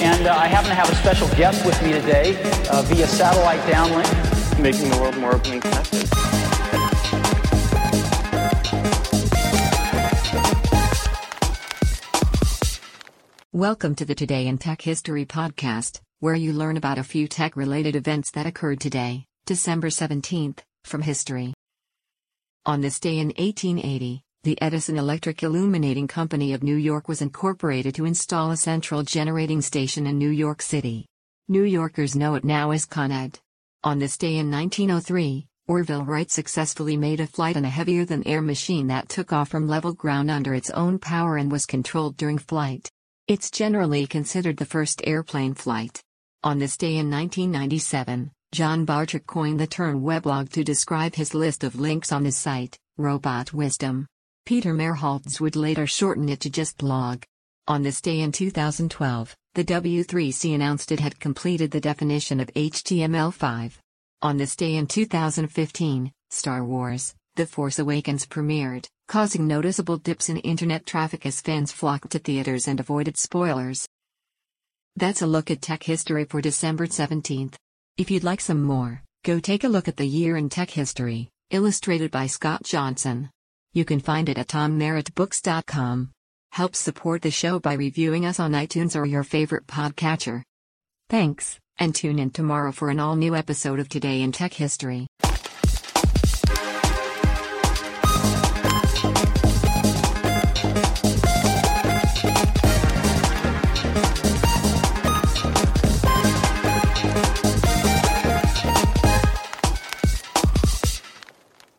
And uh, I happen to have a special guest with me today uh, via satellite downlink. Making the world more open and connected. Welcome to the Today in Tech History podcast, where you learn about a few tech related events that occurred today, December 17th, from history. On this day in 1880, the Edison Electric Illuminating Company of New York was incorporated to install a central generating station in New York City. New Yorkers know it now as Con Ed. On this day in 1903, Orville Wright successfully made a flight on a heavier than air machine that took off from level ground under its own power and was controlled during flight. It's generally considered the first airplane flight. On this day in 1997, John Barger coined the term weblog to describe his list of links on his site, Robot Wisdom. Peter Merholz would later shorten it to just blog. On this day in 2012, the W3C announced it had completed the definition of HTML5. On this day in 2015, Star Wars The Force Awakens premiered, causing noticeable dips in internet traffic as fans flocked to theaters and avoided spoilers. That's a look at tech history for December 17th. If you'd like some more, go take a look at the year in tech history, illustrated by Scott Johnson. You can find it at tommerrittbooks.com. Help support the show by reviewing us on iTunes or your favorite podcatcher. Thanks, and tune in tomorrow for an all new episode of Today in Tech History.